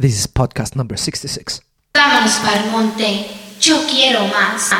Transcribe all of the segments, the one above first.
This is podcast number 66. Vámonos para el monte. Yo quiero más.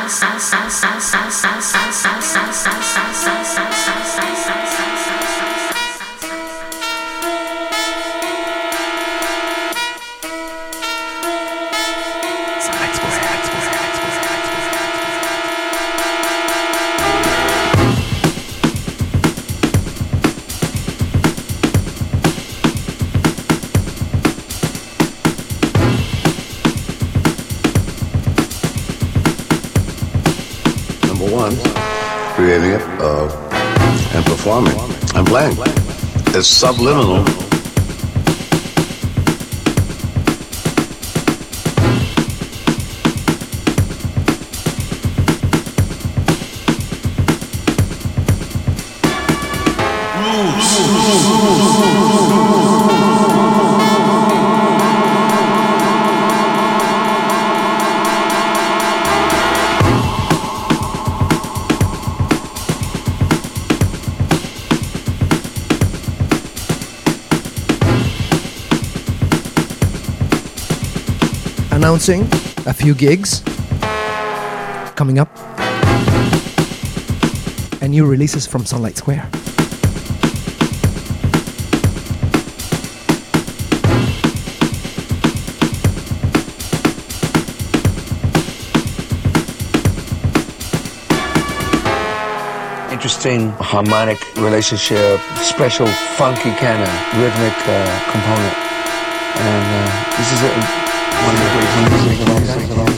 It's subliminal. A few gigs coming up and new releases from Sunlight Square. interesting harmonic relationship, special funky kind of rhythmic uh, component. And uh, this is a, one of the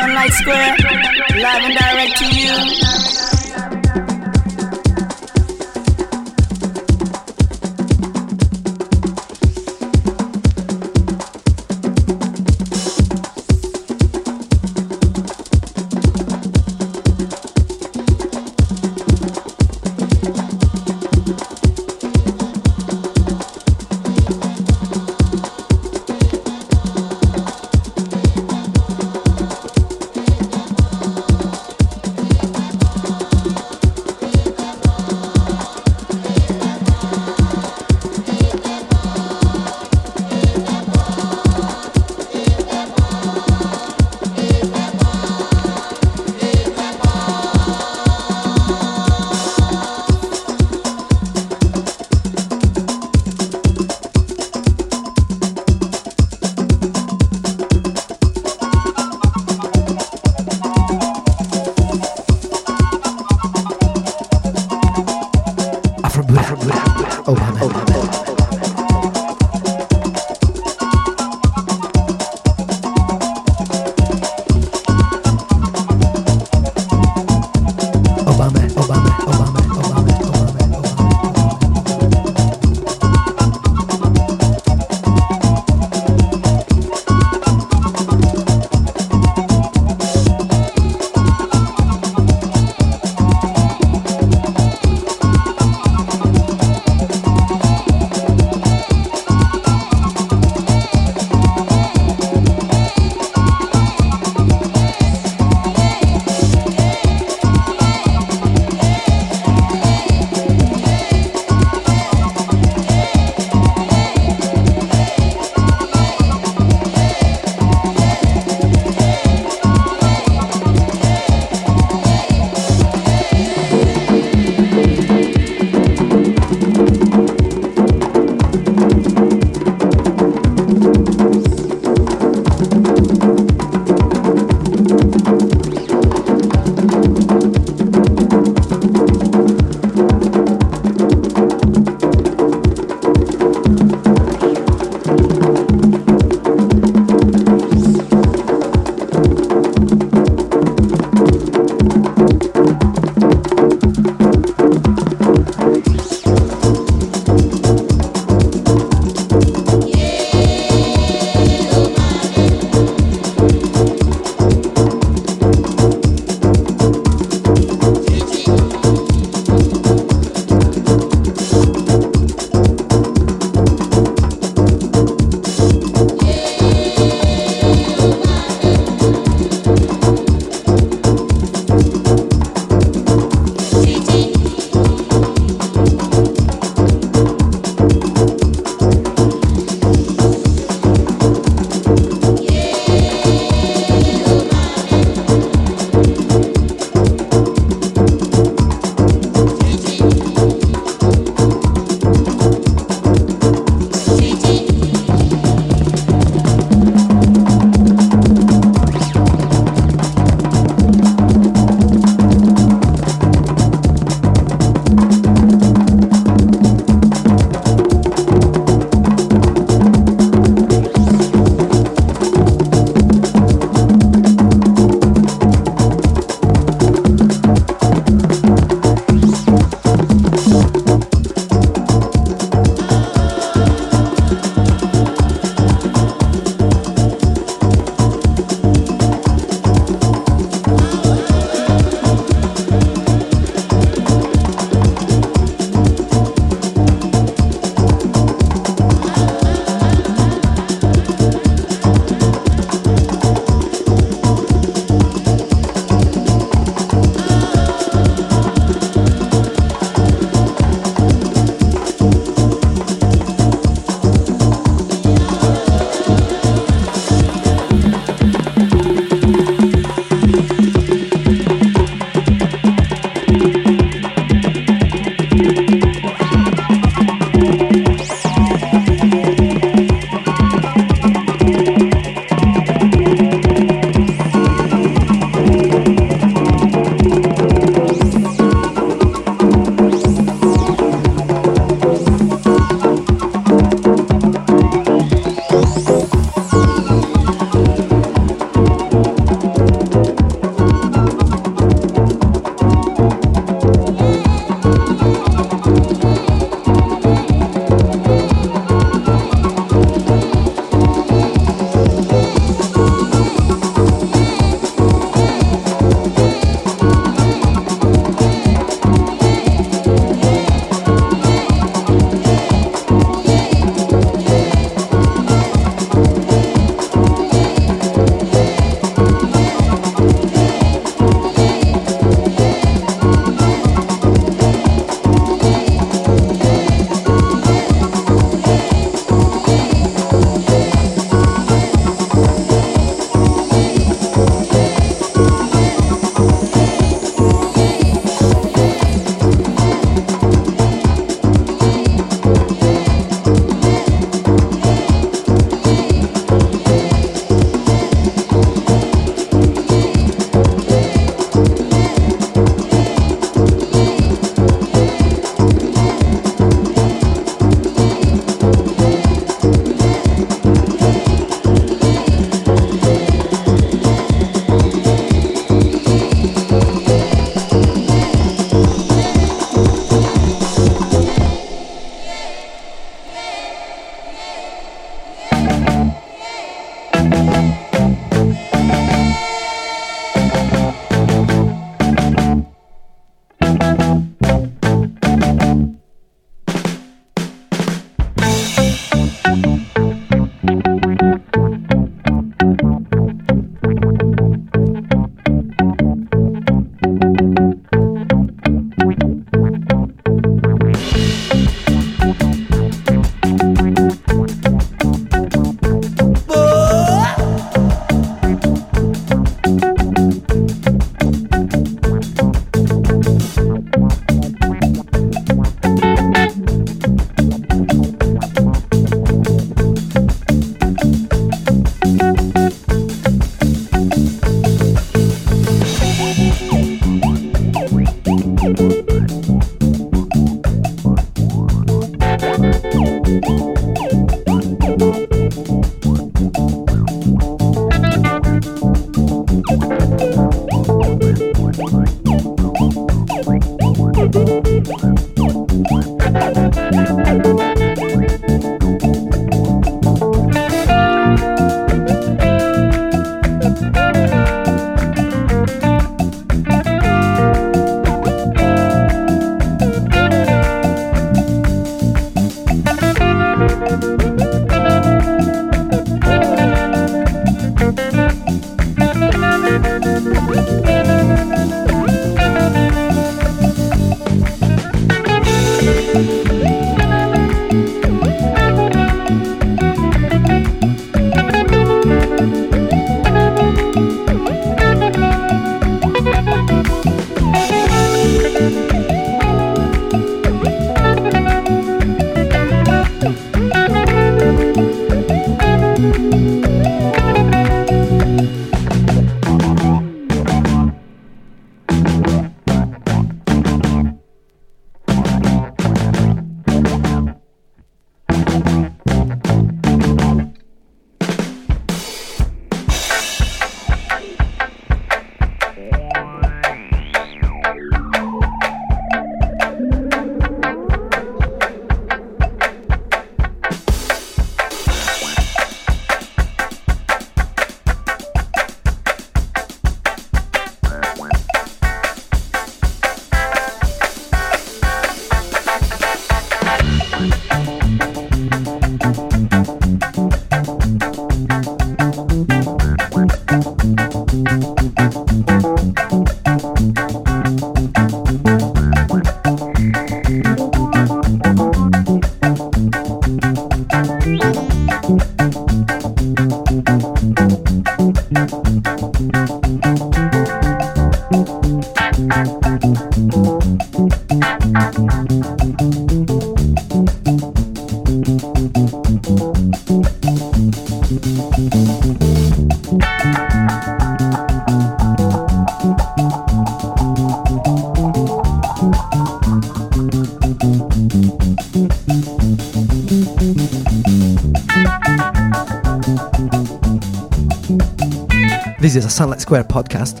Sunlight Square podcast.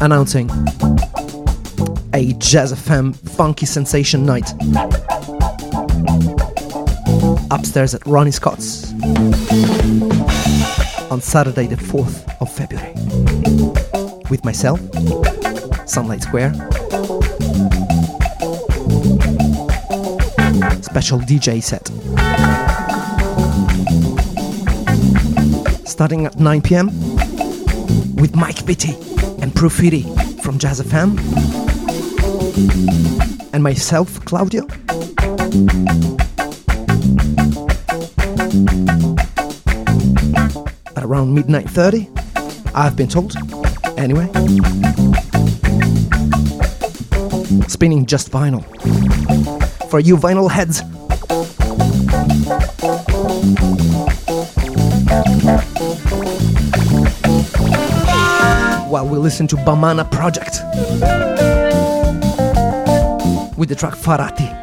Announcing a Jazz FM Funky Sensation night. Upstairs at Ronnie Scott's on Saturday, the 4th of February, with myself, Sunlight Square, special DJ set. Starting at 9 pm with Mike Vitti and Profiti from Jazz FM and myself, Claudio. At around midnight 30, I've been told. Anyway, spinning just vinyl for you vinyl heads. While we listen to Bamana Project with the track Farati.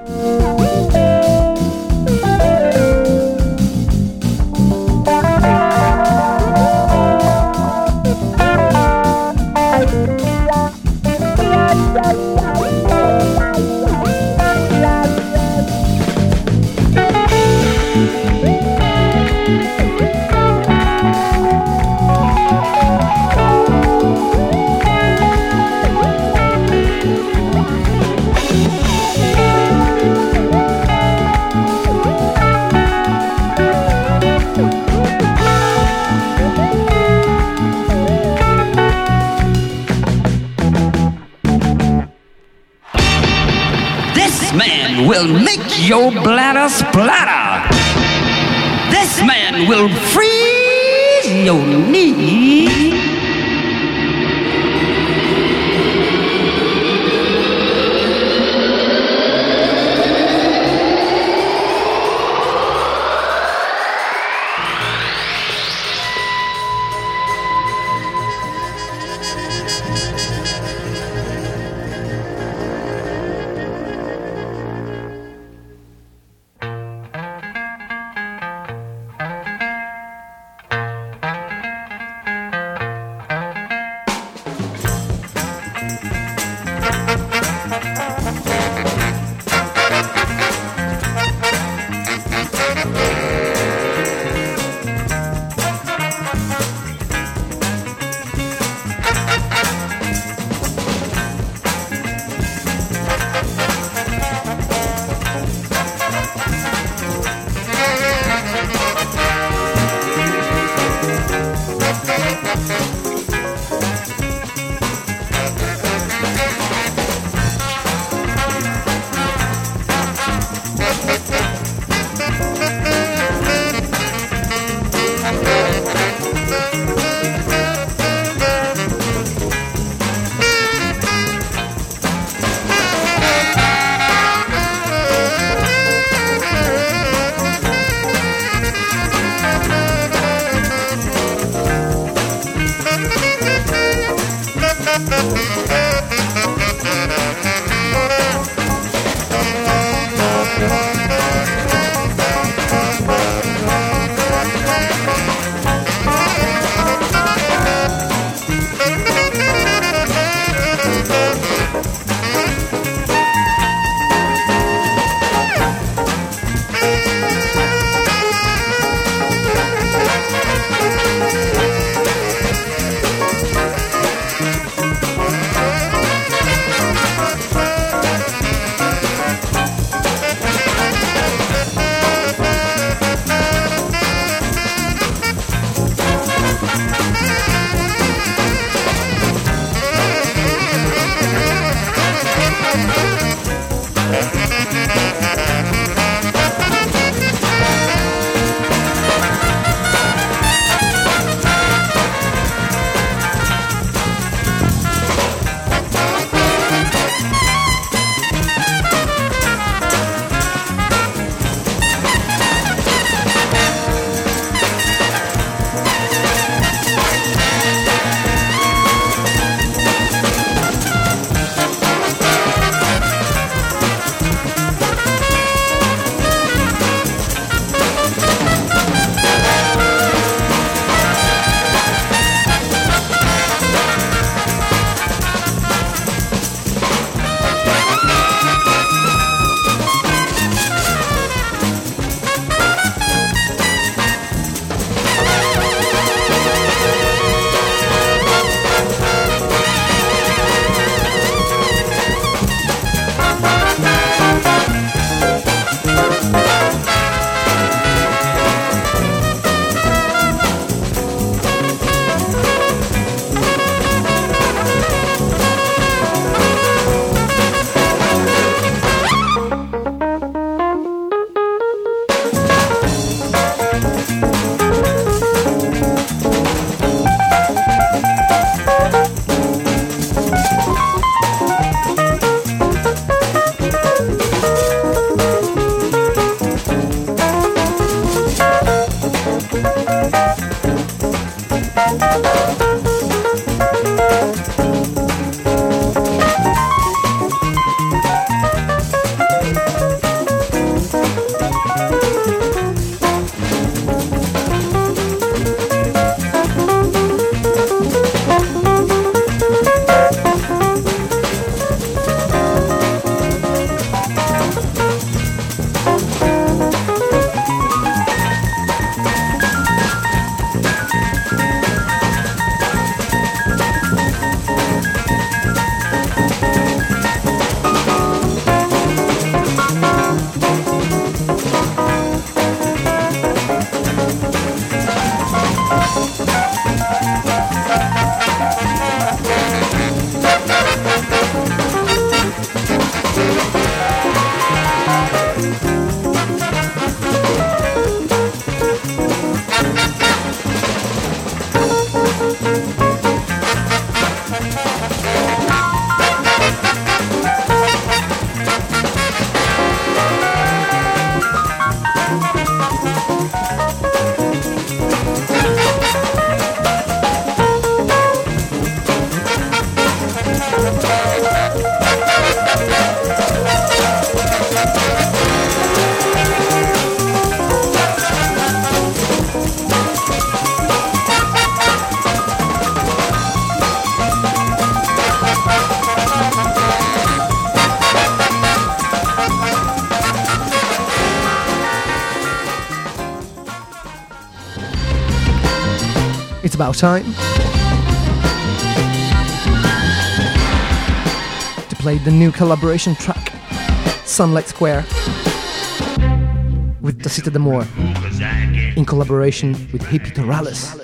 Your bladder splatter. This man will freeze your knee. Time to play the new collaboration track, Sunlight Square, with Tasita D'Mour, in collaboration with Hippie Torrales.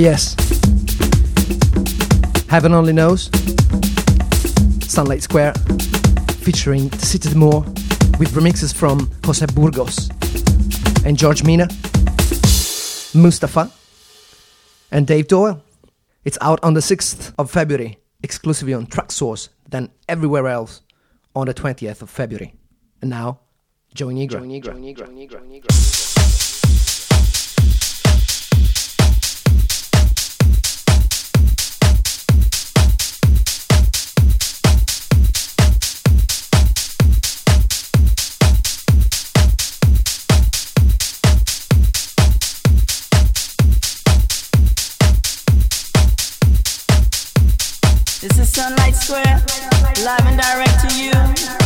Yes. Heaven Only Knows. Sunlight Square. Featuring Tasita D'Mour with remixes from Jose Burgos and George Mina, Mustafa, and Dave Doyle. It's out on the 6th of February, exclusively on Traxsource, then everywhere else on the 20th of February. And now, Joey Negro. This is Sunlight Square, live and direct to you.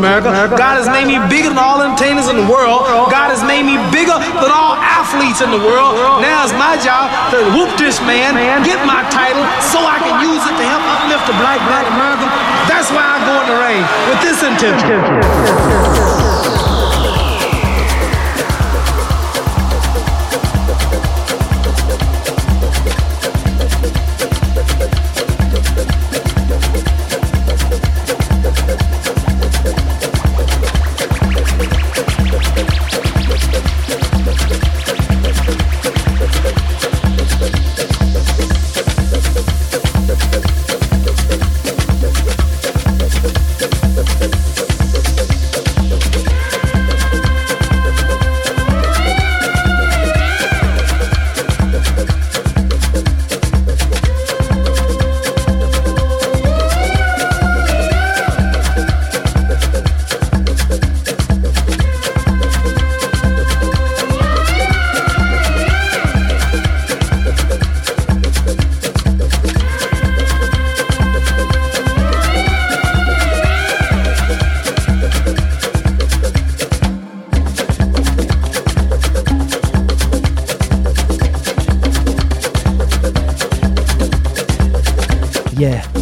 America. God has made me bigger than all entertainers in the world. God has made me bigger than all athletes in the world. Now it's my job to whoop this man, get my yeah.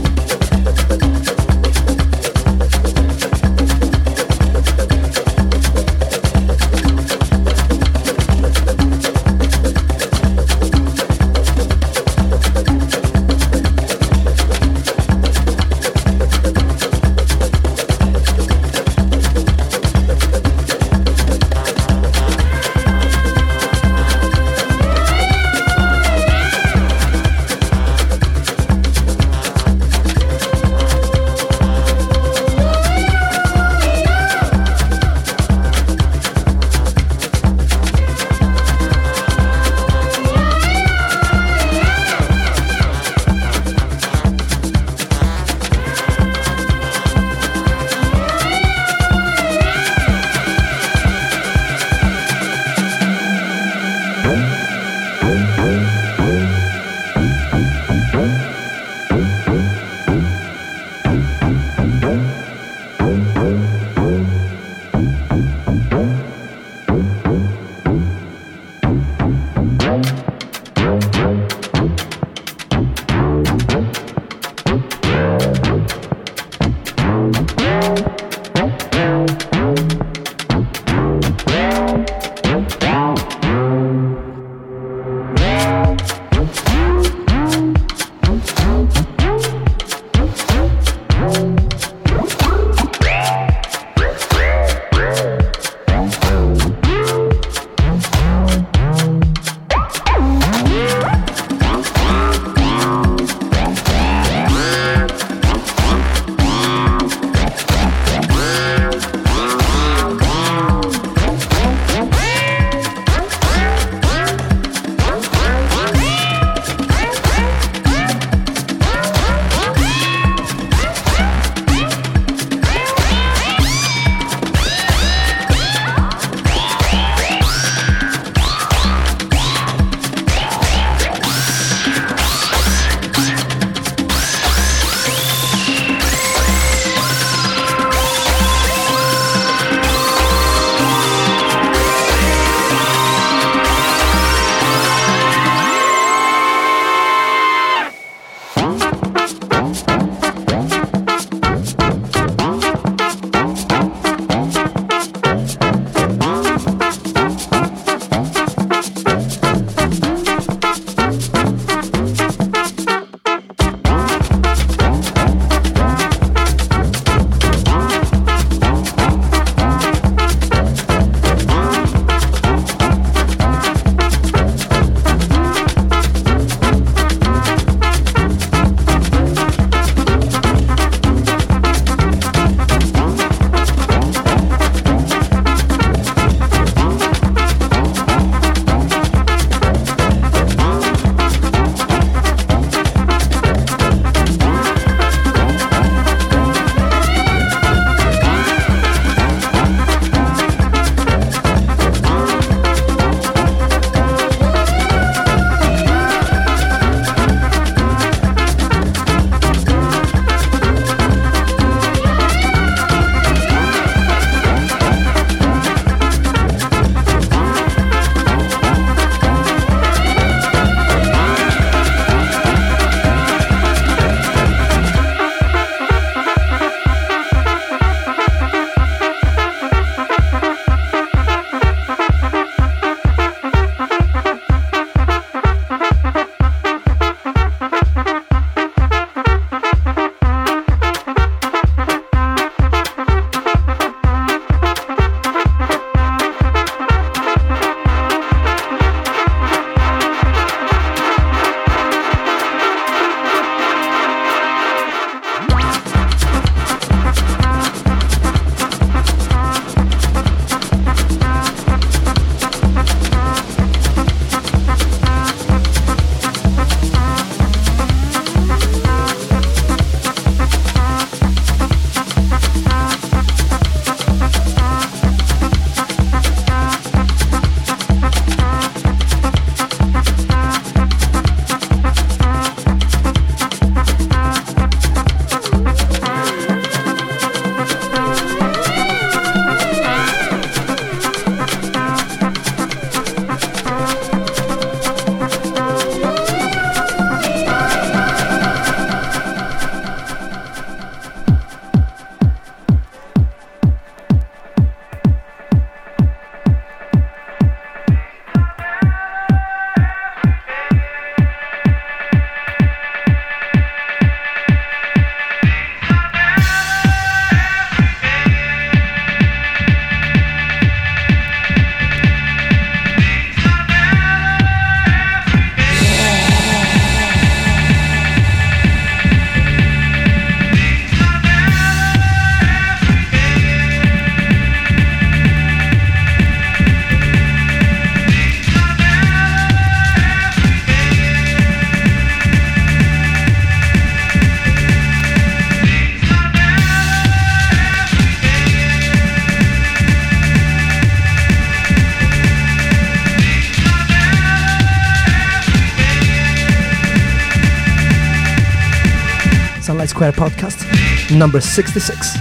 Number 66.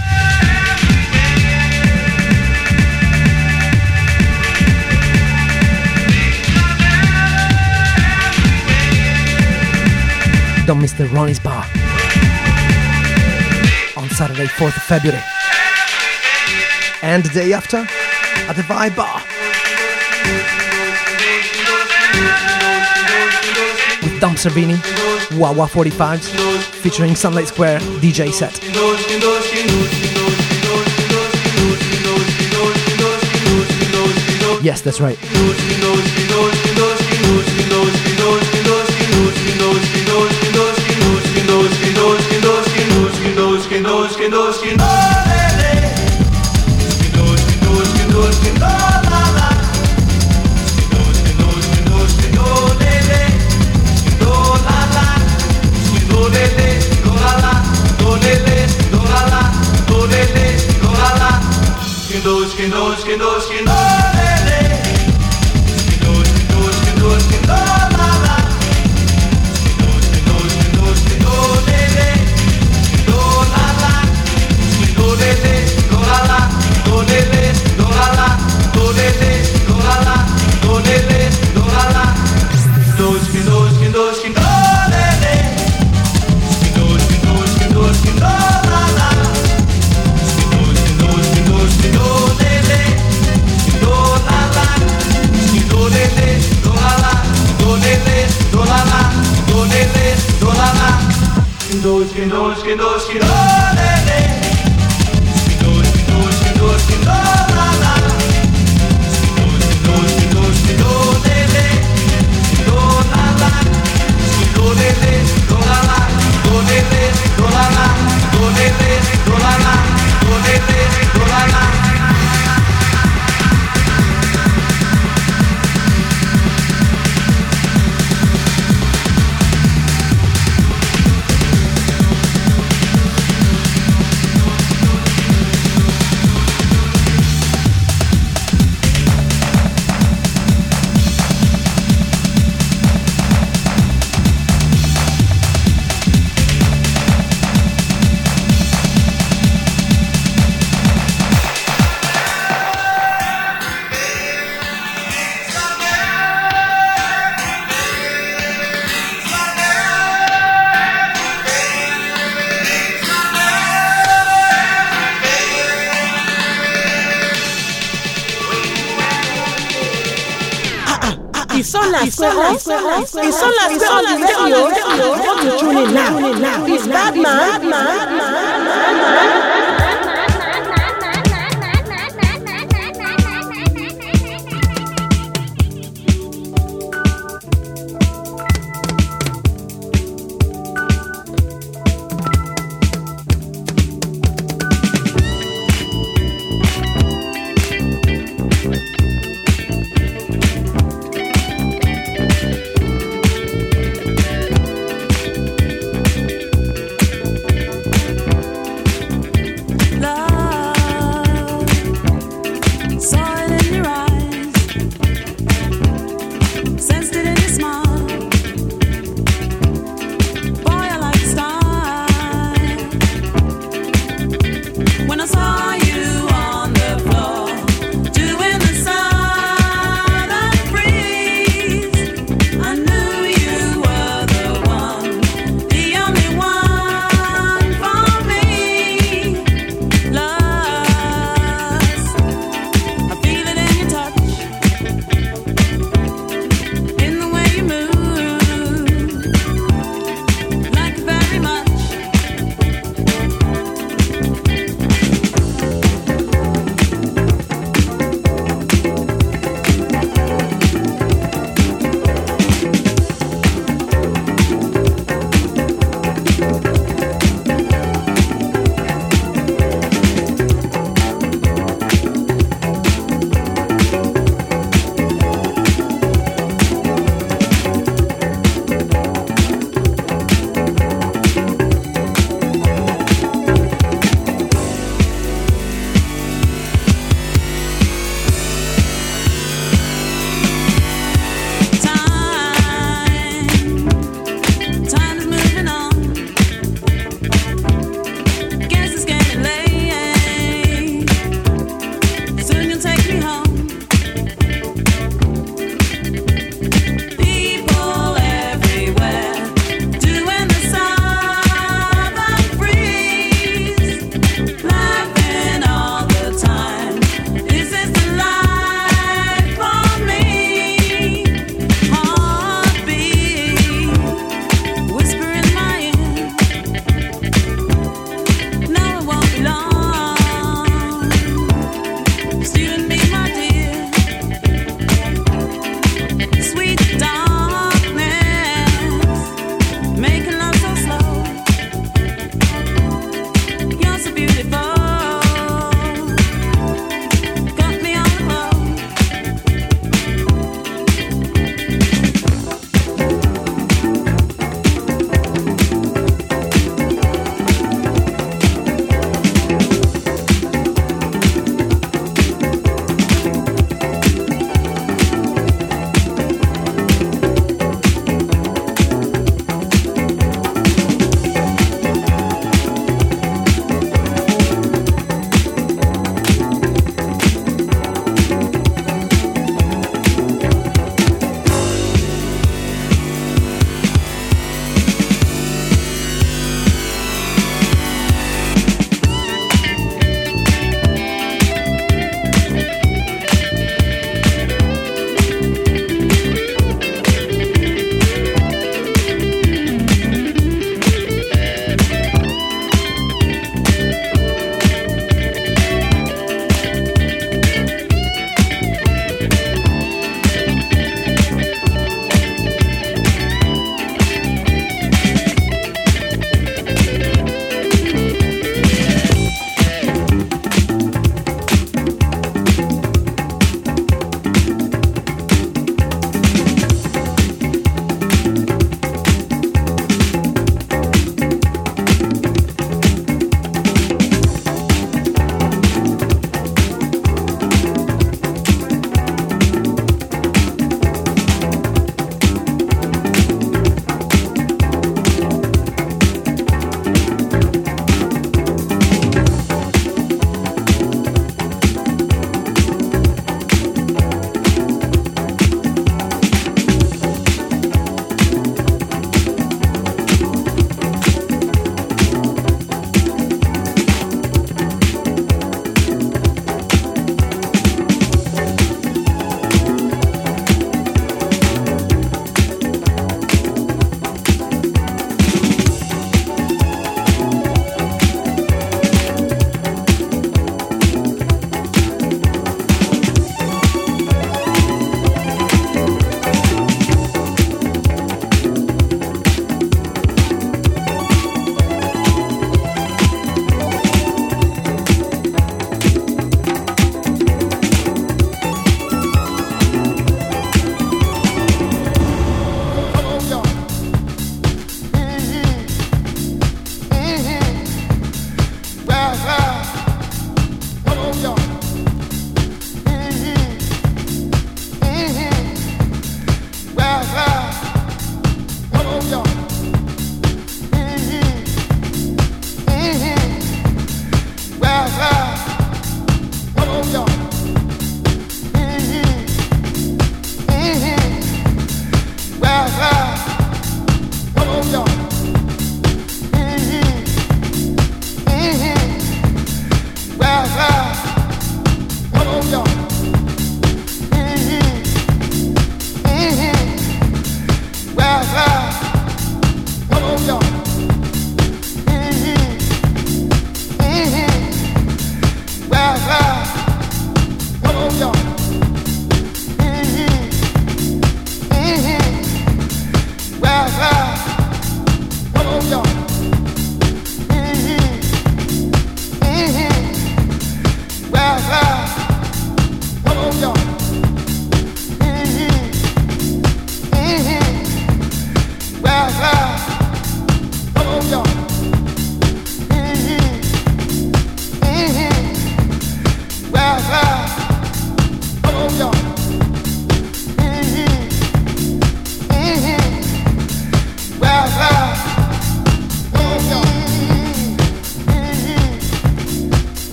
Don't miss the Ronnie's Bar on Saturday, 4th of February. And the day after at the Vibe Bar. With Dom Servini, Wah Wah 45s, featuring Sunlight Square DJ set. Yes, that's right. dois, quem dois, quem dois, quem dois, quem dois, dois. It's on. It's Sunlight Square on the radio. Want to tune in now? It's Batman.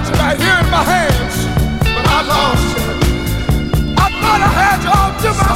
words that I in my hands, but I lost it. I thought I had you all to my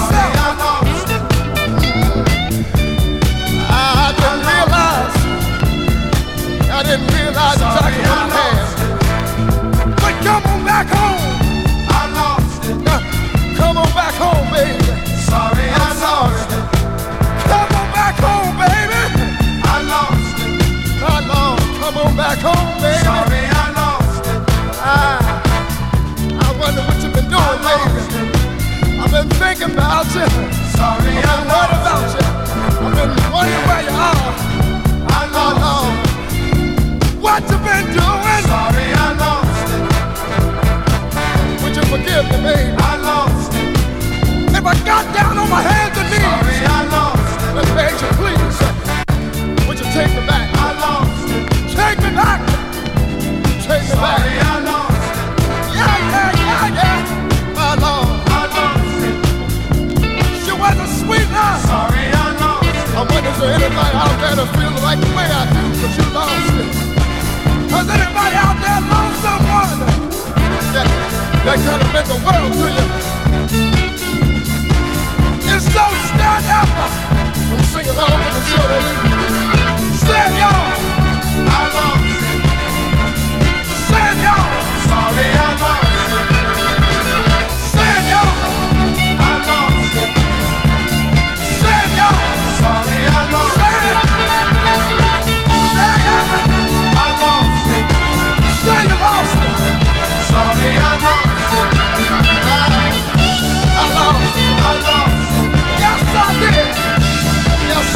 Sorry, I've about you. I've been wondering where you are. I lost. What you been doing? Sorry, I lost it. Would you forgive me, babe? I lost it. If I got down on my hands and knees. Sorry, I lost it. Let's beg you, please. Would you take me back? I lost it. Take me back. Take me Sorry, back. I anybody out there someone that, that meant the world to you? It's so stand up. I'm singing along over the children. Stand y'all. I love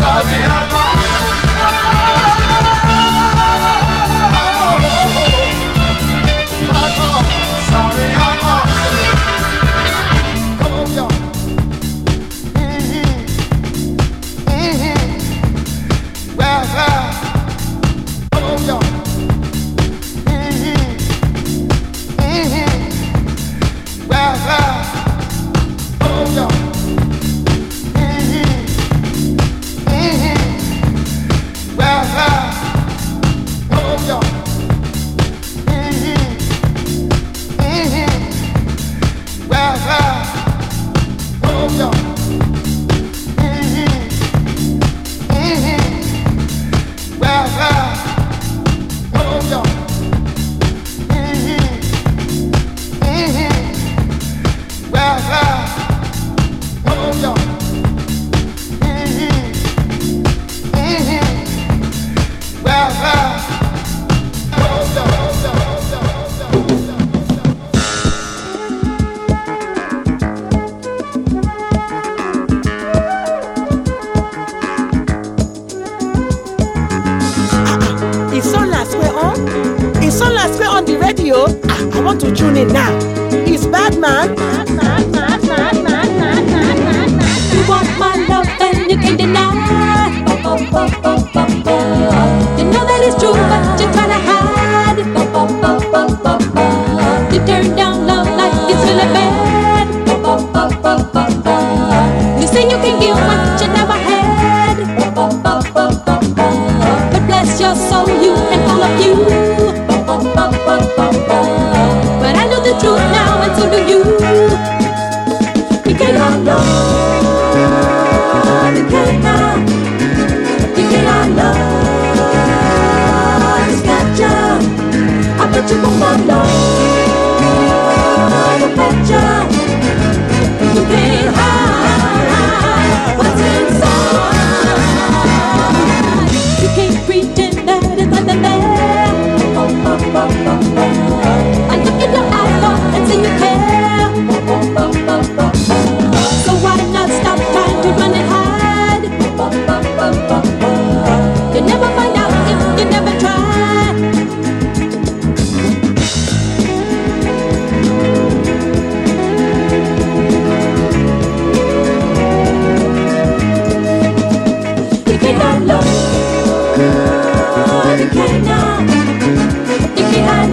Fazia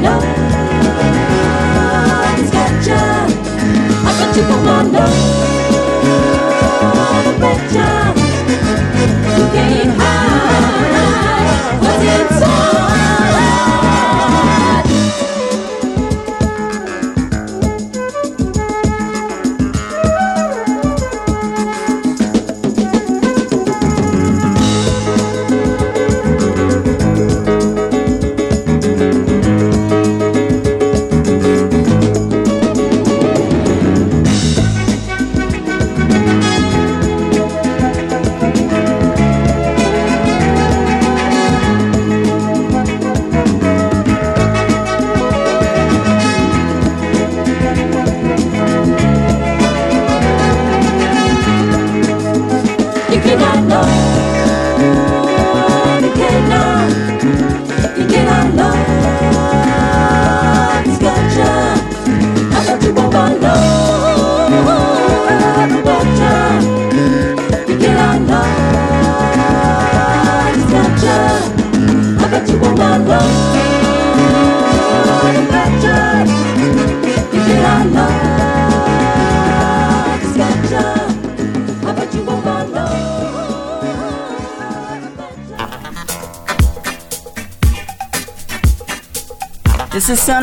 no one's got you. I got you for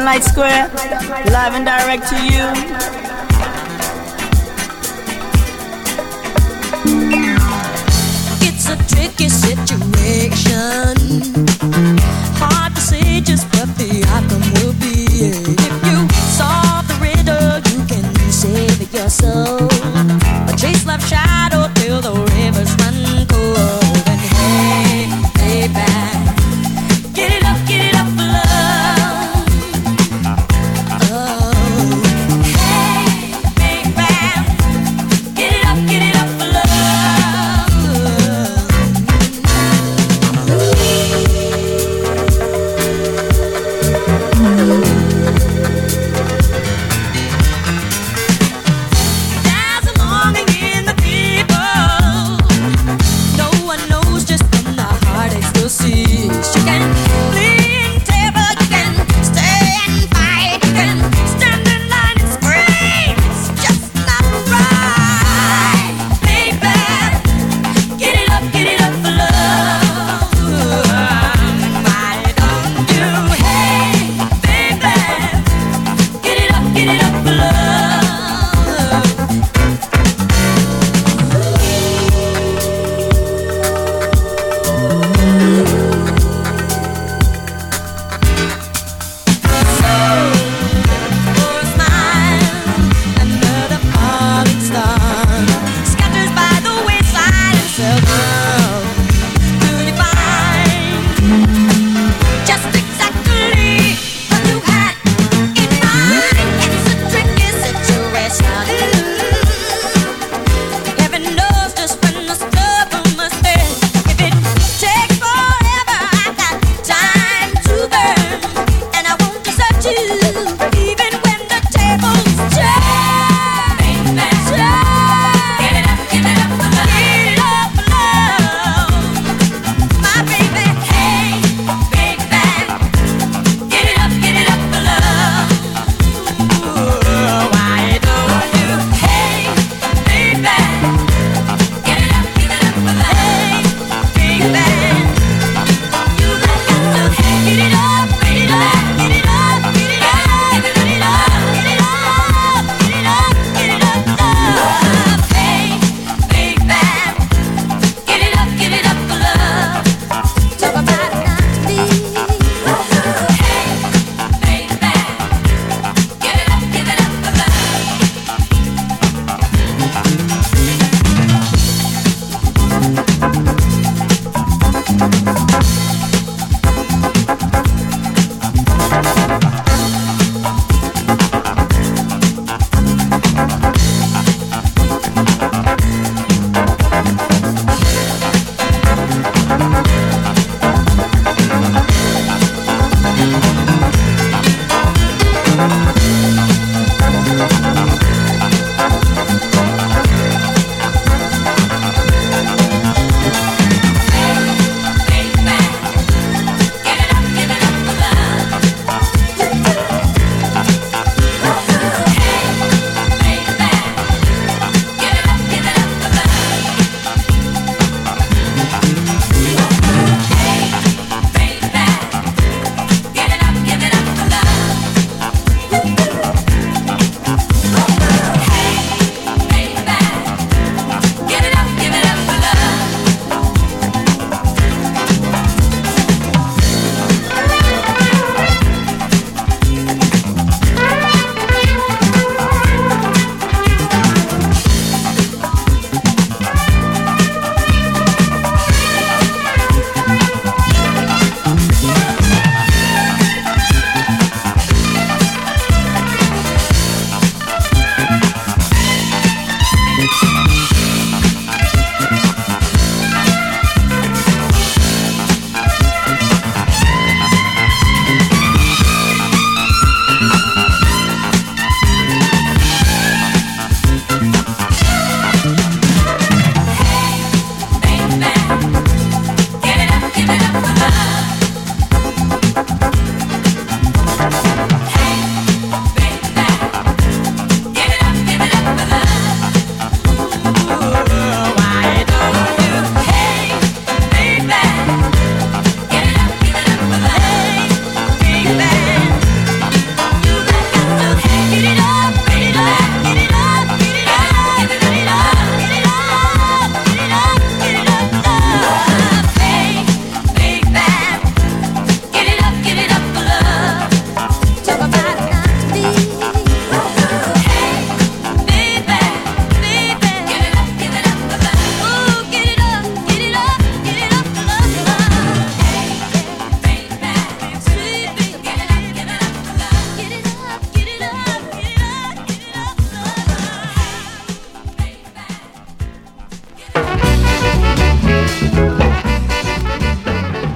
Sunlight Square, live and direct to you.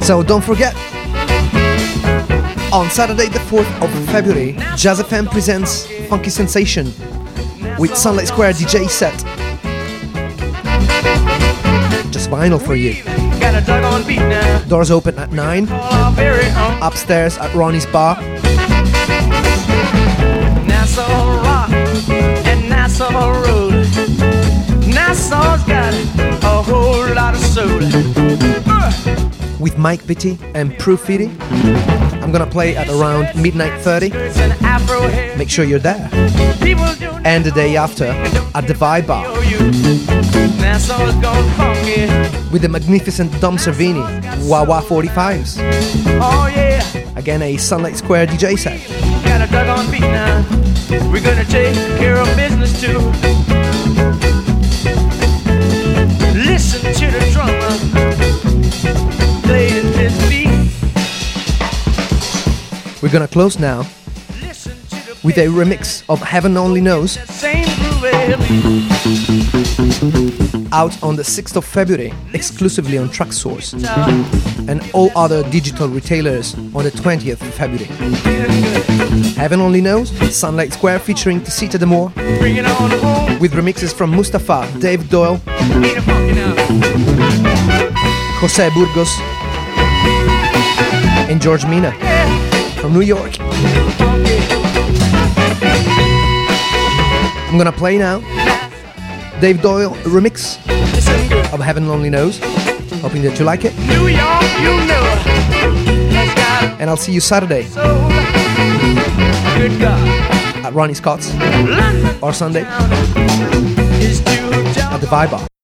So don't forget, on Saturday, the 4th of February, Jazz FM presents Funky Sensation with Sunlight Square DJ set. Just vinyl for you. Doors open at 9, Oh, very own upstairs at Ronnie's Bar. Nassau Rock and Nassau Road. Nassau's got a whole lot of soda. With Mike Bitty and Proof Fitty. I'm gonna play at around midnight 30. It's an afro hair. Make sure you're there. And the day after at the Vibe Bar with the magnificent Dom Servini, Wah Wah 45s. Oh Again, a Sunlight Square DJ set. We're gonna take care of business too. Listen to the We're gonna close now with a remix of Heaven Only Knows out on the 6th of February exclusively on Traxsource and all other digital retailers on the 20th of February. Heaven Only Knows, Sunlight Square featuring Bring it with remixes from Mustafa, Dave Doyle? Jose Burgos, and George Mina from New York. I'm gonna play now Dave Doyle remix of Heaven Only Knows. Hoping that you like it. New York, you know. And I'll see you Saturday. Good God. at Ronnie Scott's or Sunday at the Vibe Bar.